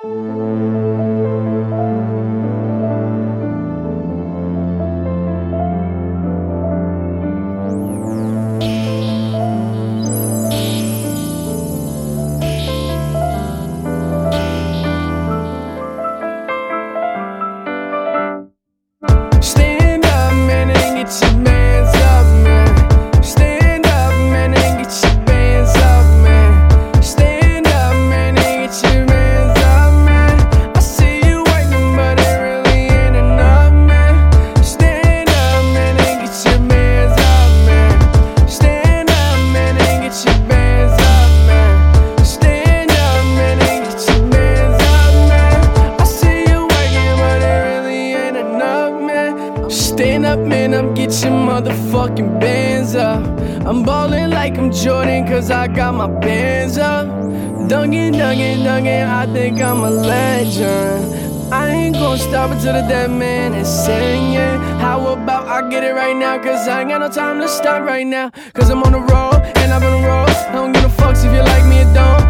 Stehen bleiben, wenn er hingezogen fucking bands up. I'm ballin' like I'm Jordan, cause I got my bands up. Dunkin', dunkin', dunkin', I think I'm a legend. I ain't gon' stop until the dead man is singing. How about I get it right now? Cause I ain't got no time to stop right now. Cause I'm on the road, and I'm on the road. I don't give no fucks if you like me or don't.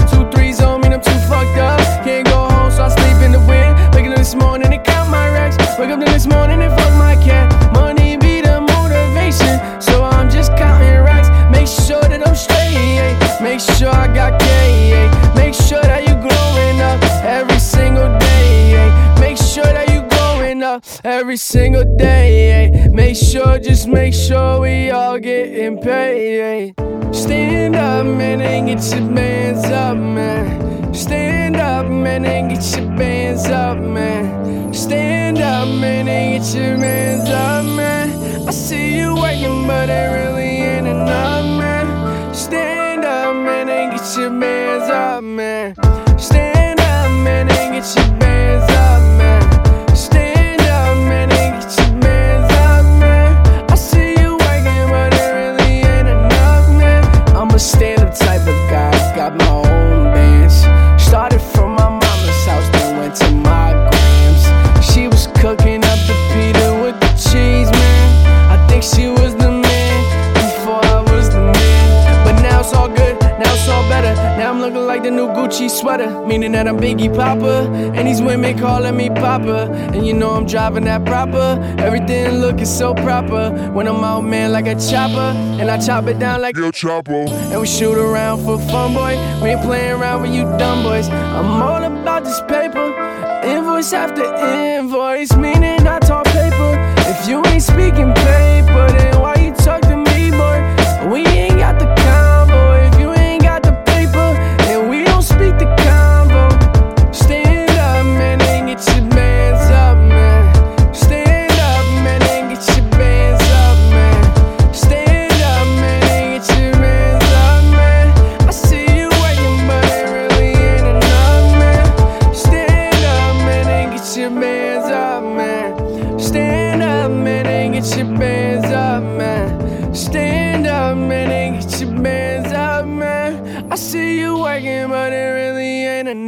Every single day. Make sure, just make sure we all getting paid. Stand up, man, and get your bands up, man. Stand up, man, and get your bands up, man. Stand up, man, and get your bands up, man. I see you working, but it really ain't enough, man. Stand up, man, and get your bands up, man. Gucci sweater, meaning that I'm Biggie Papa. And these women calling me Papa. And you know I'm driving that proper. Everything looking so proper. When I'm out, man, like a chopper. And I chop it down like Yo, chopper. and we shoot around for fun, boy. We ain't playing around with you dumb boys. I'm all about this paper, invoice after invoice, meaning your bands up, man. Stand up, man, and get your bands up, man. Stand up, man, and get your bands up, man. I see you working, but it really ain't enough.